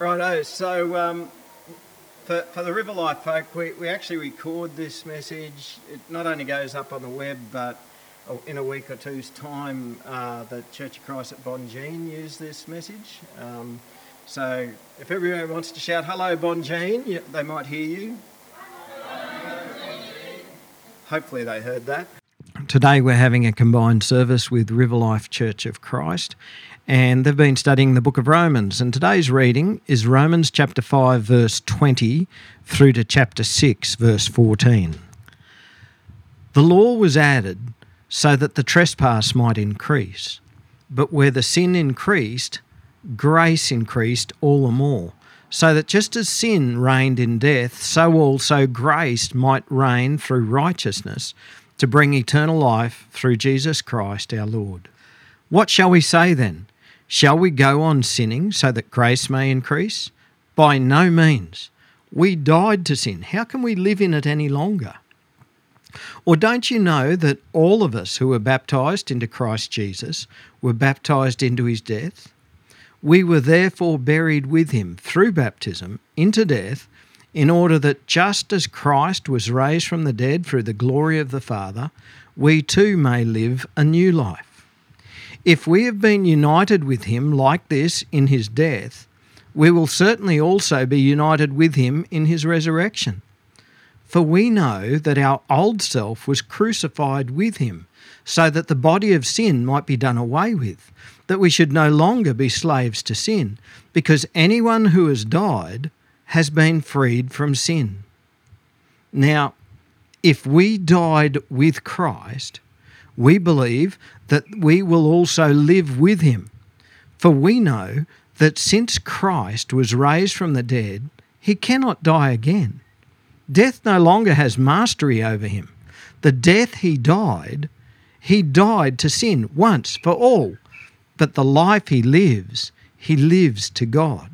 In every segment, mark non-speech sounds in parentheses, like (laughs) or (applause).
Righto, so um, for, for the River Life folk, we, we actually record this message. It not only goes up on the web, but in a week or two's time, uh, the Church of Christ at Bonjean use this message. Um, so if everyone wants to shout, hello Bonjean, they might hear you. Hopefully they heard that. Today we're having a combined service with River Life Church of Christ, and they've been studying the book of Romans. And today's reading is Romans chapter 5, verse 20 through to chapter 6, verse 14. The law was added so that the trespass might increase. But where the sin increased, grace increased all the more. So that just as sin reigned in death, so also grace might reign through righteousness to bring eternal life through Jesus Christ our Lord. What shall we say then? Shall we go on sinning so that grace may increase? By no means. We died to sin. How can we live in it any longer? Or don't you know that all of us who were baptized into Christ Jesus were baptized into his death? We were therefore buried with him through baptism into death, in order that just as Christ was raised from the dead through the glory of the Father, we too may live a new life. If we have been united with him like this in his death, we will certainly also be united with him in his resurrection. For we know that our old self was crucified with him, so that the body of sin might be done away with, that we should no longer be slaves to sin, because anyone who has died has been freed from sin. Now, if we died with Christ, we believe that we will also live with him. For we know that since Christ was raised from the dead, he cannot die again. Death no longer has mastery over him. The death he died, he died to sin once for all, but the life he lives, he lives to God.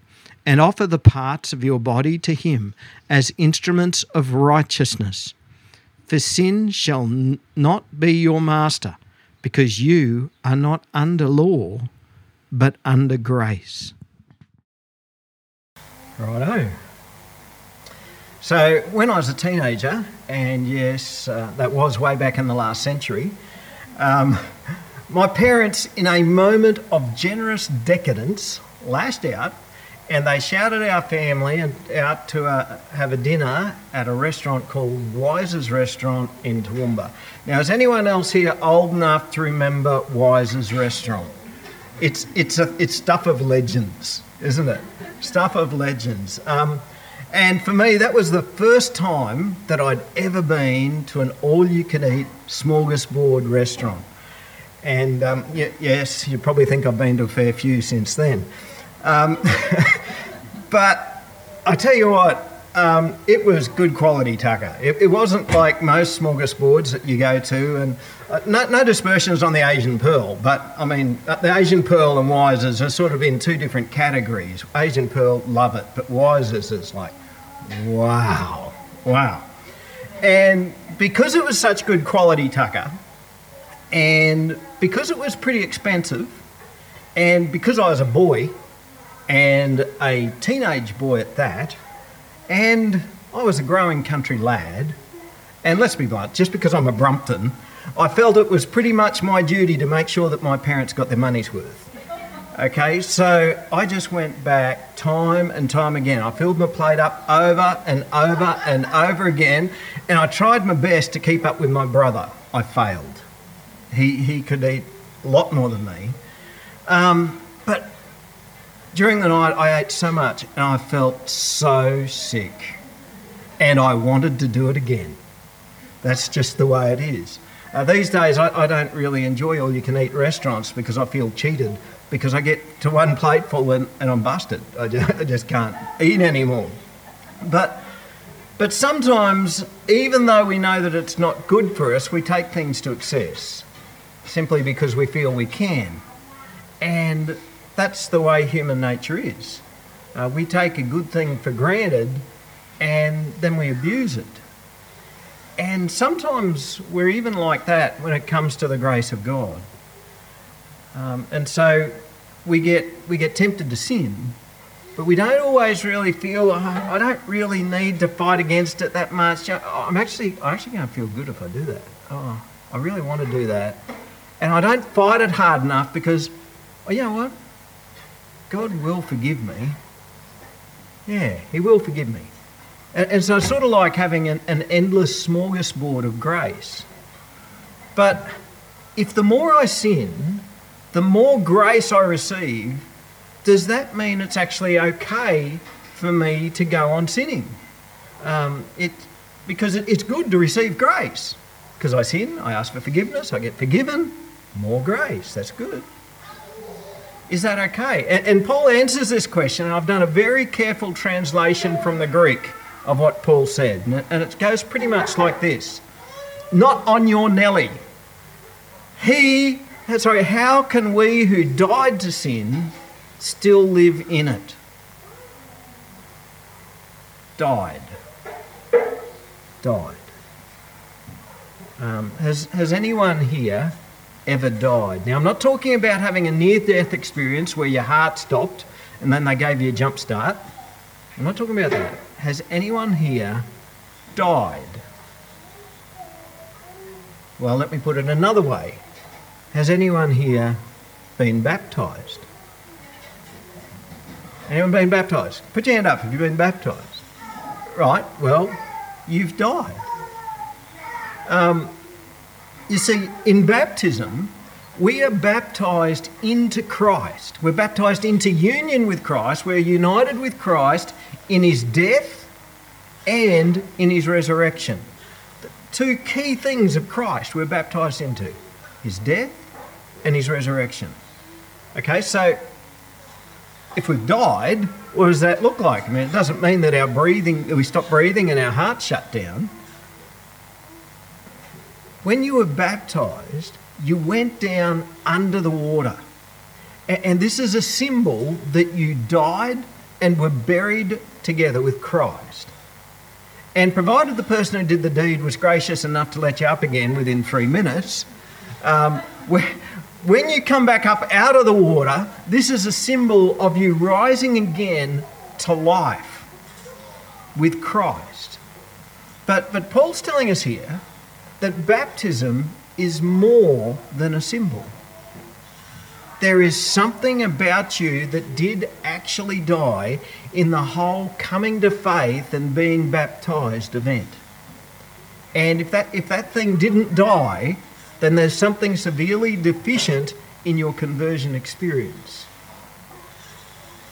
and offer the parts of your body to Him as instruments of righteousness. For sin shall n- not be your master because you are not under law, but under grace. Righto. So, when I was a teenager, and yes, uh, that was way back in the last century, um, my parents, in a moment of generous decadence, lashed out and they shouted our family out to uh, have a dinner at a restaurant called Weis's Restaurant in Toowoomba. Now, is anyone else here old enough to remember Weis's Restaurant? It's, it's, a, it's stuff of legends, isn't it? Stuff of legends. Um, and for me, that was the first time that I'd ever been to an all you can eat smorgasbord restaurant. And um, yes, you probably think I've been to a fair few since then. Um, (laughs) but I tell you what, um, it was good quality tucker. It, it, wasn't like most smorgasbords that you go to, and uh, no, no, dispersions on the Asian Pearl, but I mean, uh, the Asian Pearl and Weis's are sort of in two different categories. Asian Pearl, love it, but Weis's is like, wow, wow. And because it was such good quality tucker, and because it was pretty expensive, and because I was a boy, and a teenage boy at that, and I was a growing country lad. And let's be blunt, just because I'm a Brumpton, I felt it was pretty much my duty to make sure that my parents got their money's worth. Okay, so I just went back time and time again. I filled my plate up over and over and over again, and I tried my best to keep up with my brother. I failed. He, he could eat a lot more than me. Um, during the night, I ate so much and I felt so sick. And I wanted to do it again. That's just the way it is. Uh, these days, I, I, don't really enjoy all you can eat restaurants because I feel cheated because I get to one plateful and, and I'm busted. I just, (laughs) I just can't eat anymore. But But sometimes, even though we know that it's not good for us, we take things to excess simply because we feel we can. And that's the way human nature is. Uh, we take a good thing for granted and then we abuse it. And sometimes we're even like that when it comes to the grace of God. Um, and so we get, we get tempted to sin but we don't always really feel, oh, I don't really need to fight against it that much. I'm actually, I'm actually going to feel good if I do that. Oh, I really want to do that. And I don't fight it hard enough because, oh, you know what? God will forgive me. Yeah, He will forgive me. And, and so it's sort of like having an, an endless smorgasbord of grace. But if the more I sin, the more grace I receive, does that mean it's actually okay for me to go on sinning? Um, it, because it, it's good to receive grace. Because I sin, I ask for forgiveness, I get forgiven, more grace. That's good. Is that okay? And, and Paul answers this question, and I've done a very careful translation from the Greek of what Paul said. And it, and it goes pretty much like this Not on your Nelly. He, sorry, how can we who died to sin still live in it. Died. Died. Um, has, has anyone here ever died? Now, I'm not talking about having a near death experience where your heart stopped and then they gave you a jump start. I'm not talking about that. Has anyone here died? Well, let me put it another way. Has anyone here been baptized? Anyone been baptised? Put your hand up if you've been baptised. Right, well, you've died. Um, you see, in baptism, we are baptized into Christ. We're baptized into union with Christ. We're united with Christ in his death and in his resurrection. The two key things of Christ we're baptized into his death and his resurrection. Okay, so if we've died, what does that look like? I mean, it doesn't mean that our breathing, we stop breathing and our heart shut down. When you were baptized, you went down under the water. And this is a symbol that you died and were buried together with Christ. And provided the person who did the deed was gracious enough to let you up again within three minutes, um, when you come back up out of the water, this is a symbol of you rising again to life with Christ. But, but Paul's telling us here that baptism is more than a symbol. There is something about you that did actually die in the whole coming to faith and being baptized event. And if that, if that thing didn't die, then there's something severely deficient in your conversion experience.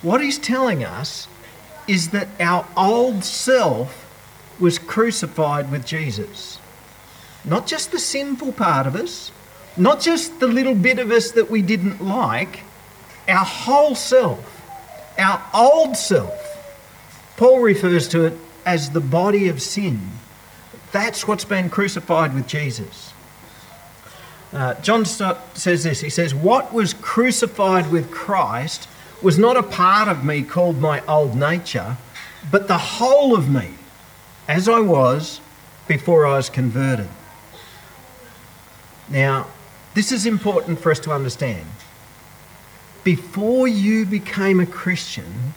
What he's telling us is that our old self was crucified with Jesus. Not just the sinful part of us, not just the little bit of us that we didn't like, our whole self, our old self. Paul refers to it as the body of sin. That's what's been crucified with Jesus. Uh, John says this he says, What was crucified with Christ was not a part of me called my old nature, but the whole of me, as I was before I was converted. Now, this is important for us to understand. Before you became a Christian,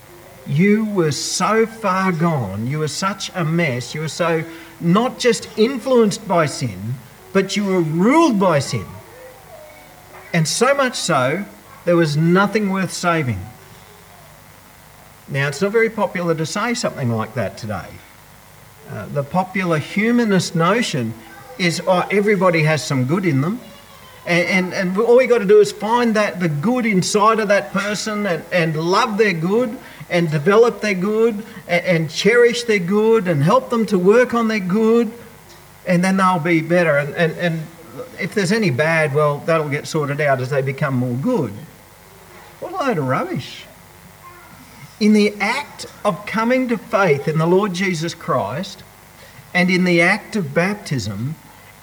you were so far gone, you were such a mess, you were so not just influenced by sin, but you were ruled by sin. And so much so, there was nothing worth saving. Now, it's not very popular to say something like that today. Uh, the popular humanist notion is oh, everybody has some good in them. And, and, and all you got to do is find that the good inside of that person and, and love their good and develop their good and, and cherish their good and help them to work on their good and then they'll be better. And, and, and if there's any bad, well, that'll get sorted out as they become more good. What a load of rubbish. In the act of coming to faith in the Lord Jesus Christ, And in the act of baptism,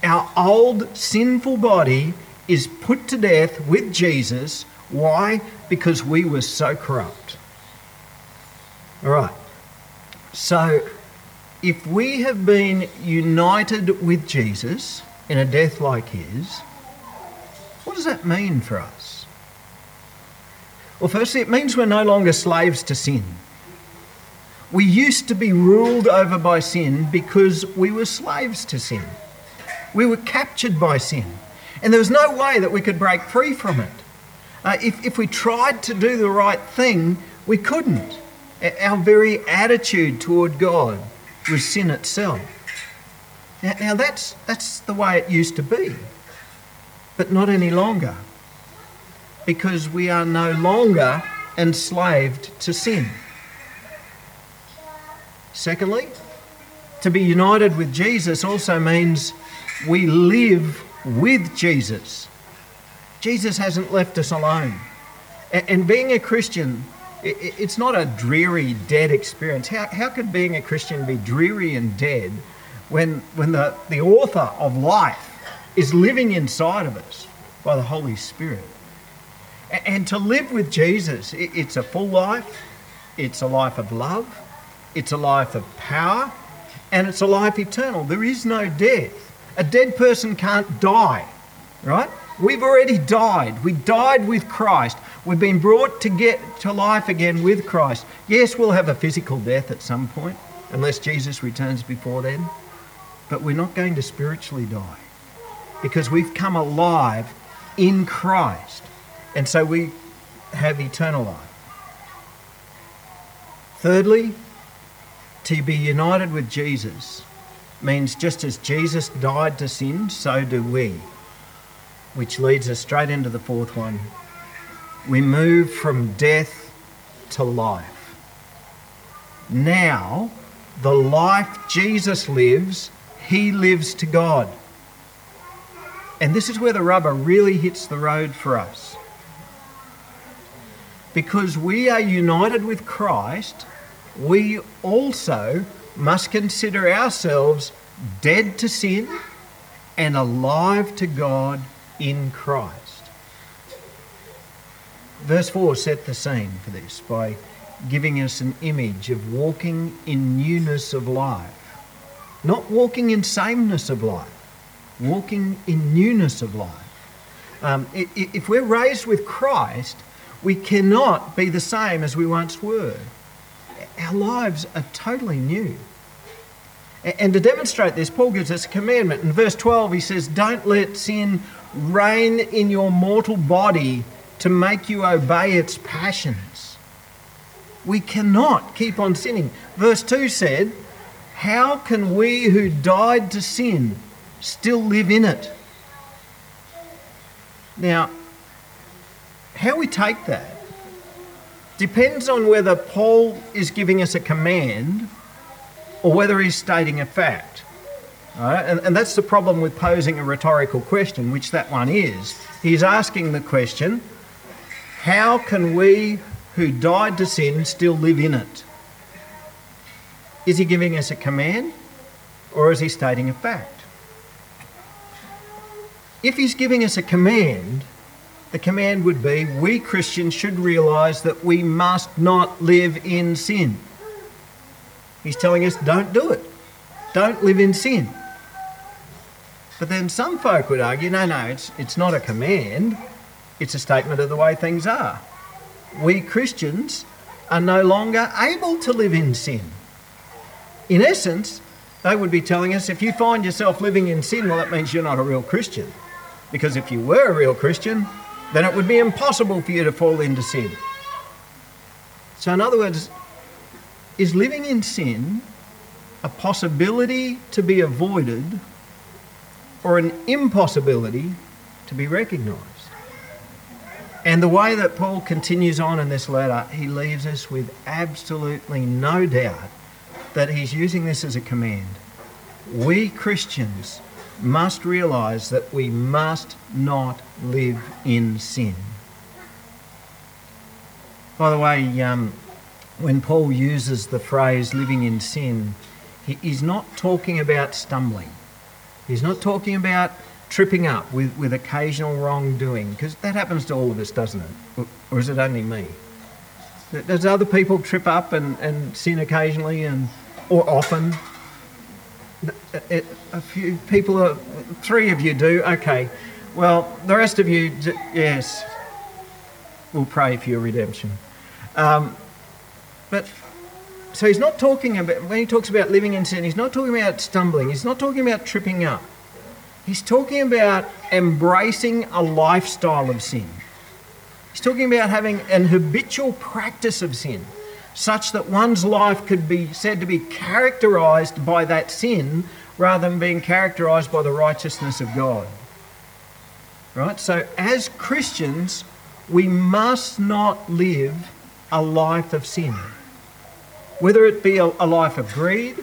our old sinful body is put to death with Jesus. Why? Because we were so corrupt. All right. So, if we have been united with Jesus in a death like his, what does that mean for us? Well, firstly, it means we're no longer slaves to sin. We used to be ruled over by sin because we were slaves to sin. We were captured by sin. And there was no way that we could break free from it. Uh, if, if we tried to do the right thing, we couldn't. Our very attitude toward God was sin itself. Now, now that's, that's the way it used to be, but not any longer. Because we are no longer enslaved to sin. Secondly, to be united with Jesus also means we live with Jesus. Jesus hasn't left us alone. And being a Christian, it's not a dreary, dead experience. How, how could being a Christian be dreary and dead when, when the, the author of life is living inside of us by the Holy Spirit? And to live with Jesus, it's a full life, it's a life of love, it's a life of power, and it's a life eternal. There is no death. A dead person can't die, right? We've already died. We died with Christ. We've been brought to get to life again with Christ. Yes, we'll have a physical death at some point, unless Jesus returns before then. But we're not going to spiritually die because we've come alive in Christ. And so we have eternal life. Thirdly, to be united with Jesus means just as Jesus died to sin, so do we. Which leads us straight into the fourth one. We move from death to life. Now, the life Jesus lives, he lives to God. And this is where the rubber really hits the road for us. Because we are united with Christ, we also must consider ourselves dead to sin and alive to God in Christ. Verse 4 set the scene for this by giving us an image of walking in newness of life. Not walking in sameness of life, walking in newness of life. Um, if we're raised with Christ, we cannot be the same as we once were our lives are totally new. And to demonstrate this, Paul gives us a commandment. In verse 12, he says, Don't let sin reign in your mortal body to make you obey its passions. We cannot keep on sinning. Verse 2 said, How can we who died to sin still live in it? Now, how we take that depends on whether Paul is giving us a command or whether he's stating a fact. And, and that's the problem with posing a rhetorical question, which that one is. He's asking the question how can we who died to sin still live in it? Is he giving us a command or is he stating a fact? If he's giving us a command, the command would be we Christians should realise that we must not live in sin. He's telling us don't do it, don't live in sin. But then some folk would argue no, no, it's, it's not a command, it's a statement of the way things are. We Christians are no longer able to live in sin. In essence, they would be telling us if you find yourself living in sin, well, that means you're not a real Christian. Because if you were a real Christian, then it would be impossible for you to fall into sin. So, in other words, is living in sin a possibility to be avoided or an impossibility to be recognised? And the way that Paul continues on in this letter, he leaves us with absolutely no doubt that he's using this as a command. We Christians must realize that we must not live in sin. By the way, um, when Paul uses the phrase living in sin, He, he's not talking about stumbling. He's not talking about tripping up with, with occasional wrongdoing, because that happens to all of us, doesn't it? Or is it only me? Does other people trip up and, and sin occasionally and or often? A few people, are, three of you do. Okay, well, the rest of you, yes, we'll pray for your redemption. Um, but so he's not talking about when he talks about living in sin. He's not talking about stumbling. He's not talking about tripping up. He's talking about embracing a lifestyle of sin. He's talking about having an habitual practice of sin, such that one's life could be said to be characterized by that sin rather than being characterized by the righteousness of God. Right? So, as Christians, we must not live a life of sin. Whether it be a, a life of greed,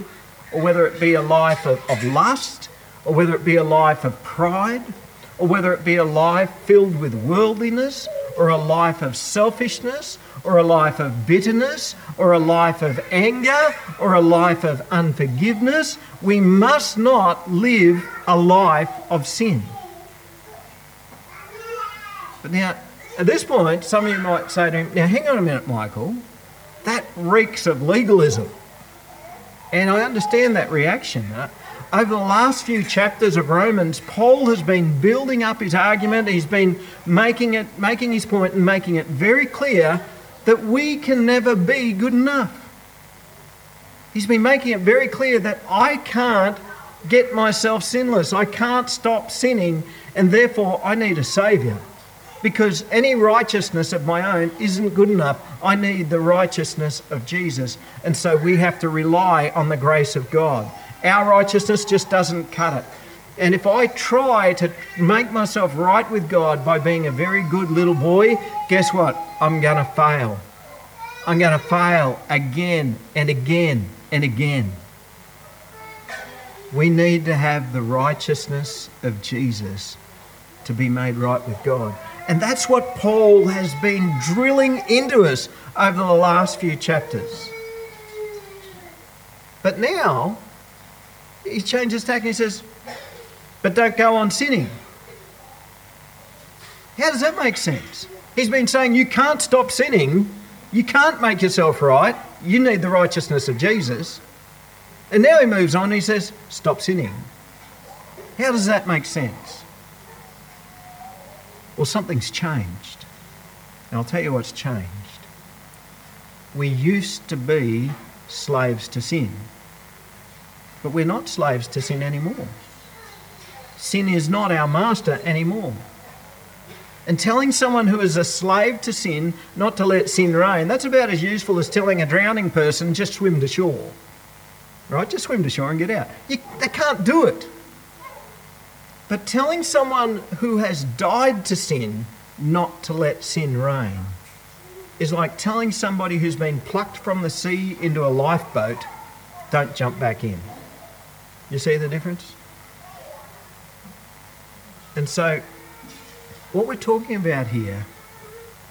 or whether it be a life of, of lust, or whether it be a life of pride, or whether it be a life filled with worldliness, or a life of selfishness, or a life of bitterness, or a life of anger, or a life of unforgiveness, we must not live a life of sin. But now, at this point, some of you might say to him, Now, hang on a minute, Michael. That reeks of legalism. And I understand that reaction. Over the last few chapters of Romans, Paul has been building up his argument. He's been making it, making his point and making it very clear that we can never be good enough. He's been making it very clear that I can't get myself sinless. I can't stop sinning, and therefore I need a Saviour. Because any righteousness of my own isn't good enough. I need the righteousness of Jesus. And so we have to rely on the grace of God. Our righteousness just doesn't cut it. And if I try to make myself right with God by being a very good little boy, guess what? I'm going to fail. I'm going to fail again and again and again. We need to have the righteousness of Jesus to be made right with God. And that's what Paul has been drilling into us over the last few chapters. But now, he changes tack and he says, but don't go on sinning. How does that make sense? He's been saying you can't stop sinning, you can't make yourself right, you need the righteousness of Jesus. And now he moves on he says, stop sinning. How does that make sense? Well, something's changed. And I'll tell you what's changed. We used to be slaves to sin. But we're not slaves to sin anymore. Sin is not our master anymore. And telling someone who is a slave to sin not to let sin reign, that's about as useful as telling a drowning person just swim to shore. Right? Just swim to shore and get out. You, they can't do it. But telling someone who has died to sin not to let sin reign is like telling somebody who's been plucked from the sea into a lifeboat, don't jump back in. You see the difference? And so, what we're talking about here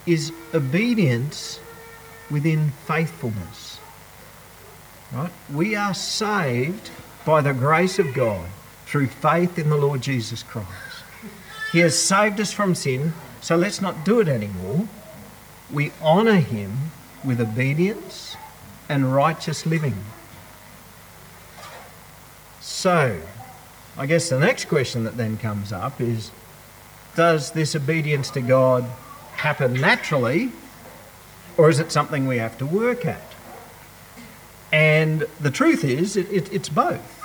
is obedience within faithfulness. Right? We are saved by the grace of God through faith in the Lord Jesus Christ. He has saved us from sin, so let's not do it anymore. We honour Him with obedience and righteous living. So, I guess the next question that then comes up is Does this obedience to God happen naturally, or is it something we have to work at? And the truth is, it, it, it's both.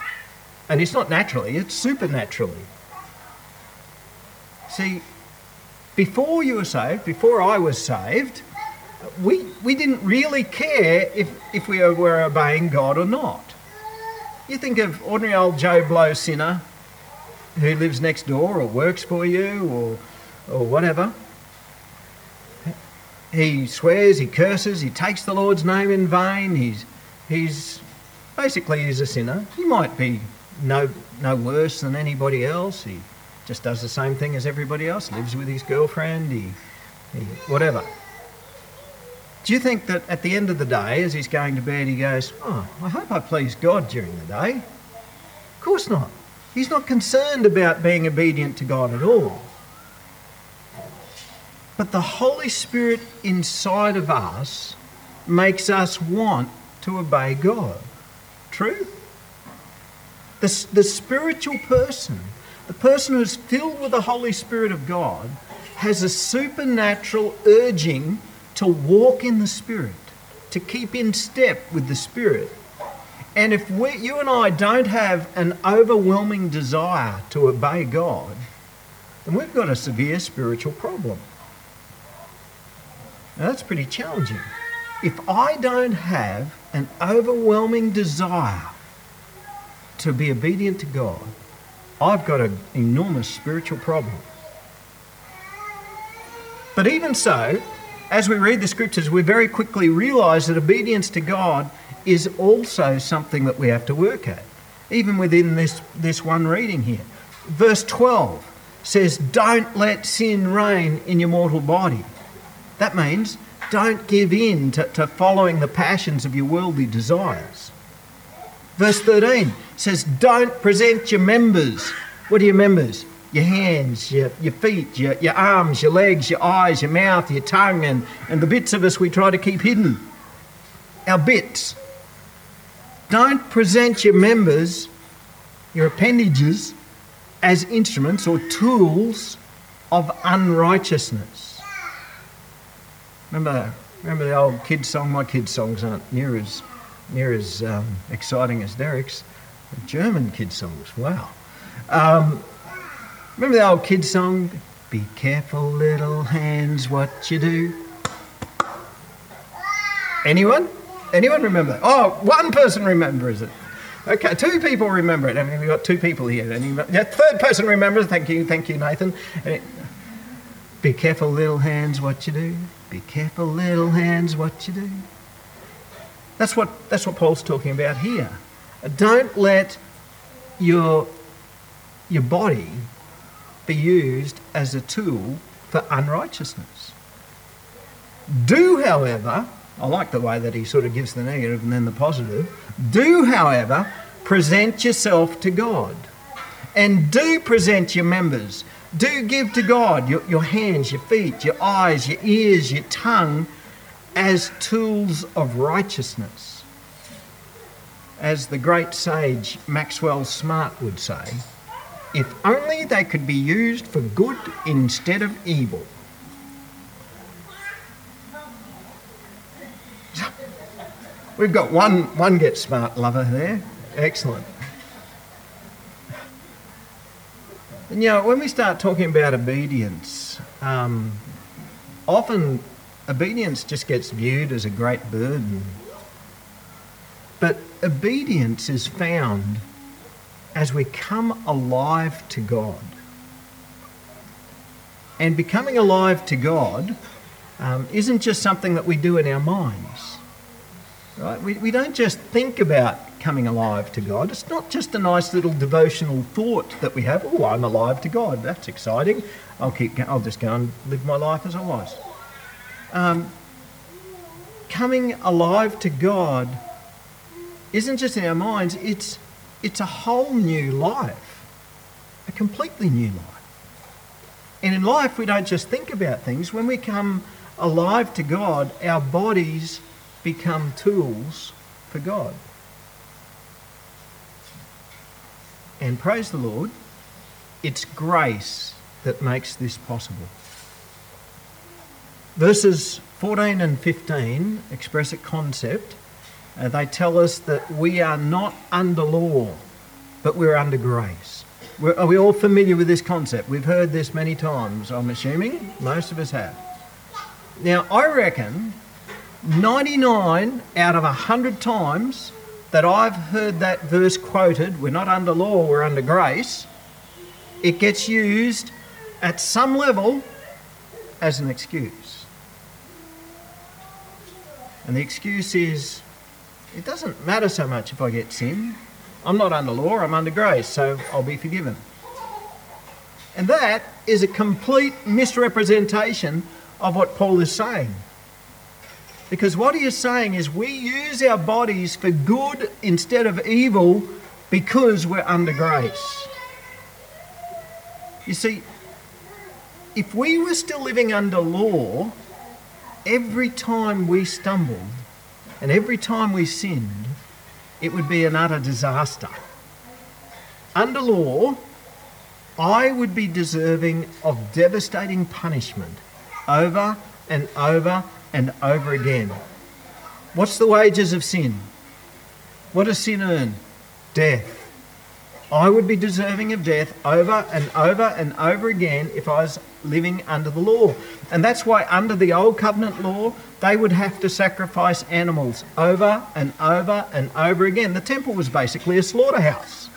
And it's not naturally, it's supernaturally. See, before you were saved, before I was saved, we, we didn't really care if, if we were obeying God or not. You think of ordinary old Joe Blow sinner who lives next door or works for you or, or whatever. He swears, he curses, he takes the Lord's name in vain. He's, he's basically he's a sinner. He might be no, no worse than anybody else. He just does the same thing as everybody else, lives with his girlfriend, he, he whatever. Do you think that at the end of the day, as he's going to bed, he goes, Oh, I hope I please God during the day? Of course not. He's not concerned about being obedient to God at all. But the Holy Spirit inside of us makes us want to obey God. True? The, the spiritual person, the person who's filled with the Holy Spirit of God, has a supernatural urging to walk in the Spirit, to keep in step with the Spirit. And if we, you and I don't have an overwhelming desire to obey God, then we've got a severe spiritual problem. Now, that's pretty challenging. If I don't have an overwhelming desire to be obedient to God, I've got an enormous spiritual problem. But even so, as we read the scriptures, we very quickly realize that obedience to God is also something that we have to work at, even within this, this one reading here. Verse 12 says, Don't let sin reign in your mortal body. That means don't give in to, to following the passions of your worldly desires. Verse 13 says, Don't present your members. What are your members? Your hands, your, your feet, your, your arms, your legs, your eyes, your mouth, your tongue, and, and the bits of us we try to keep hidden. Our bits. Don't present your members, your appendages, as instruments or tools of unrighteousness. Remember, remember the old kids' song? My kids' songs aren't near as, near as um, exciting as Derek's. German kids' songs, wow. Um, remember the old kids' song? Be careful, little hands, what you do. Anyone? Anyone remember? Oh, one person remembers it. Okay, two people remember it. I mean, we've got two people here. And yeah, third person remembers. Thank you, thank you, Nathan. Be careful, little hands, what you do. Be careful, little hands, what you do. That's what, that's what Paul's talking about here. Don't let your, your body be used as a tool for unrighteousness. Do, however, I like the way that he sort of gives the negative and then the positive. Do, however, present yourself to God. And do present your members. Do give to God your, your hands, your feet, your eyes, your ears, your tongue as tools of righteousness. As the great sage Maxwell Smart would say, if only they could be used for good instead of evil. We've got one, one Get Smart lover there. Excellent. And you know, when we start talking about obedience, um, often obedience just gets viewed as a great burden. But obedience is found as we come alive to God. And becoming alive to God um, isn't just something that we do in our minds. Right? We, we don't just think about coming alive to God. It's not just a nice little devotional thought that we have. Oh, I'm alive to God. That's exciting. I'll keep. I'll just go and live my life as I was. Um, coming alive to God isn't just in our minds. It's it's a whole new life, a completely new life. And in life, we don't just think about things. When we come alive to God, our bodies become tools for God. And praise the Lord, it's grace that makes this possible. Verses 14 and 15 express a concept. Uh, they tell us that we are not under law, but we're under grace. We're, are we all familiar with this concept? We've heard this many times, I'm assuming. Most of us have. Now, I reckon 99 out of 100 times that I've heard that verse quoted, we're not under law, we're under grace, it gets used at some level as an excuse. And the excuse is it doesn't matter so much if I get sin. I'm not under law, I'm under grace, so I'll be forgiven. And that is a complete misrepresentation of what Paul is saying. Because what he is saying is we use our bodies for good instead of evil because we're under grace. You see, if we were still living under law, every time we stumbled and every time we sinned, it would be an utter disaster. Under law, I would be deserving of devastating punishment over and over and over again. What's the wages of sin? What does sin earn? Death. I would be deserving of death over and over and over again if I was living under the law. And that's why, under the Old Covenant law, they would have to sacrifice animals over and over and over again. The temple was basically a slaughterhouse.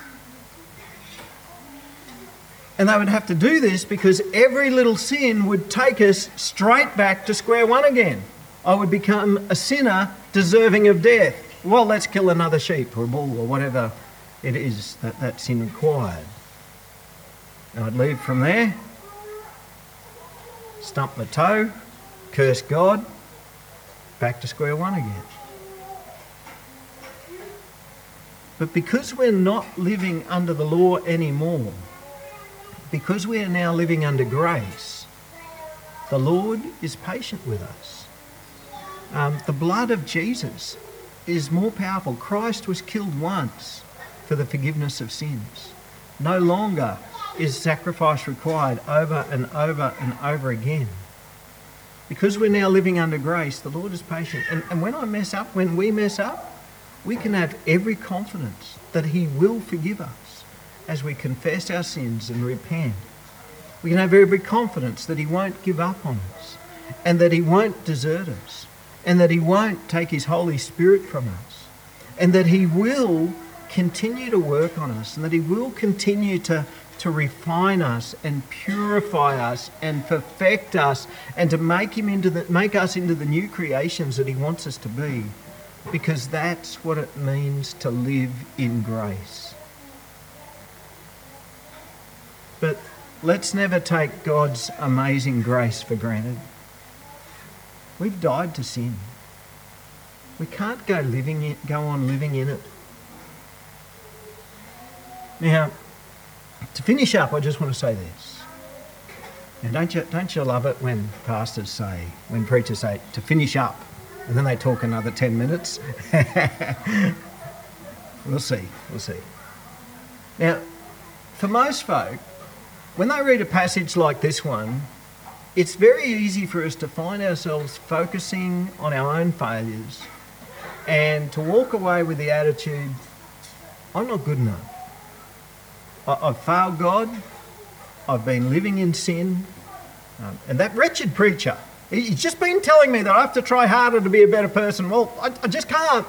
And they would have to do this because every little sin would take us straight back to square one again. I would become a sinner deserving of death. Well, let's kill another sheep or a bull or whatever it is that that sin required. And I'd leave from there, stump my toe, curse God, back to square one again. But because we're not living under the law anymore, because we are now living under grace, the Lord is patient with us. Um, the blood of Jesus is more powerful. Christ was killed once for the forgiveness of sins. No longer is sacrifice required over and over and over again. Because we're now living under grace, the Lord is patient. And, and when I mess up, when we mess up, we can have every confidence that He will forgive us as we confess our sins and repent. We can have every confidence that He won't give up on us and that He won't desert us and that He won't take His Holy Spirit from us and that He will continue to work on us and that He will continue to, to refine us and purify us and perfect us and to make, him into the, make us into the new creations that He wants us to be because that's what it means to live in grace. But let's never take God's amazing grace for granted. We've died to sin. We can't go living in, go on living in it. Now, to finish up, I just want to say this. Now, don't you, don't you love it when pastors say, when preachers say, to finish up, and then they talk another 10 minutes? (laughs) we'll see, we'll see. Now, for most folk, when they read a passage like this one, it's very easy for us to find ourselves focusing on our own failures and to walk away with the attitude, I'm not good enough. I've failed God. I've been living in sin. Um, and that wretched preacher, he's just been telling me that I have to try harder to be a better person. Well, I, I just can't.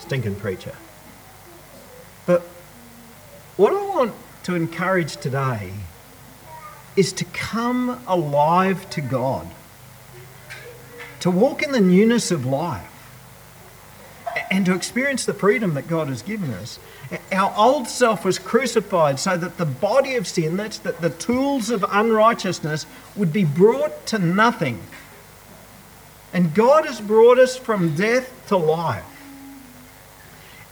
Stinking preacher. But what I want to encourage today is to come alive to God, to walk in the newness of life, and to experience the freedom that God has given us. Our old self was crucified so that the body of sin, that's that the tools of unrighteousness, would be brought to nothing. And God has brought us from death to life.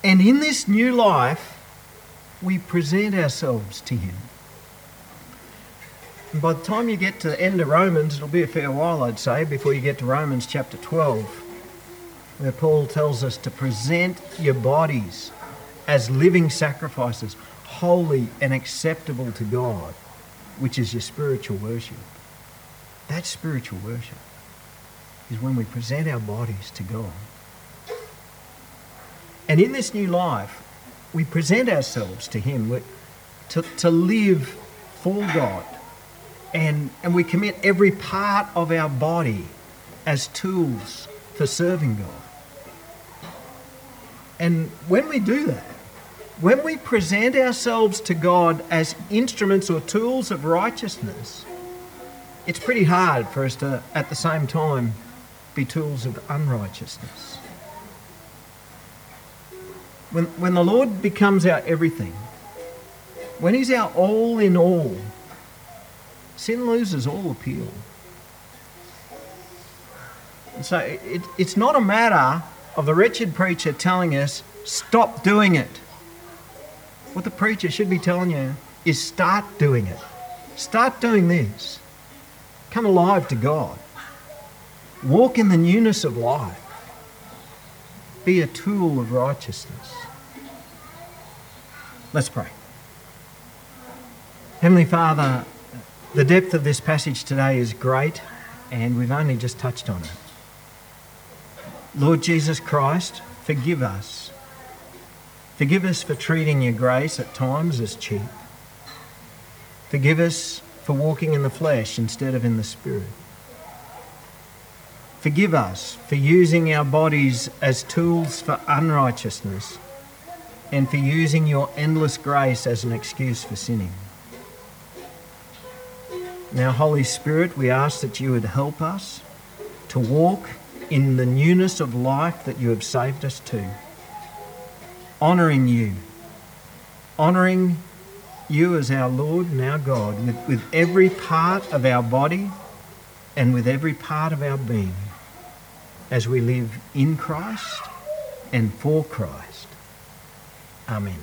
And in this new life, we present ourselves to Him. And by the time you get to the end of Romans, it'll be a fair while, I'd say, before you get to Romans chapter 12, where Paul tells us to present your bodies as living sacrifices, holy and acceptable to God, which is your spiritual worship. That spiritual worship is when we present our bodies to God. And in this new life, we present ourselves to Him to, to live for God. And, and we commit every part of our body as tools for serving God. And when we do that, when we present ourselves to God as instruments or tools of righteousness, it's pretty hard for us to, at the same time, be tools of unrighteousness. When, when the Lord becomes our everything, when He's our all in all, sin loses all appeal. And so it, it's not a matter of the wretched preacher telling us, stop doing it. What the preacher should be telling you is start doing it. Start doing this. Come alive to God. Walk in the newness of life. Be a tool of righteousness. Let's pray. Heavenly Father, the depth of this passage today is great, and we've only just touched on it. Lord Jesus Christ, forgive us. Forgive us for treating your grace at times as cheap. Forgive us for walking in the flesh instead of in the spirit. Forgive us for using our bodies as tools for unrighteousness and for using your endless grace as an excuse for sinning. Now, Holy Spirit, we ask that you would help us to walk in the newness of life that you have saved us to, honouring you, honouring you as our Lord and our God with, with every part of our body and with every part of our being as we live in Christ and for Christ. Amen.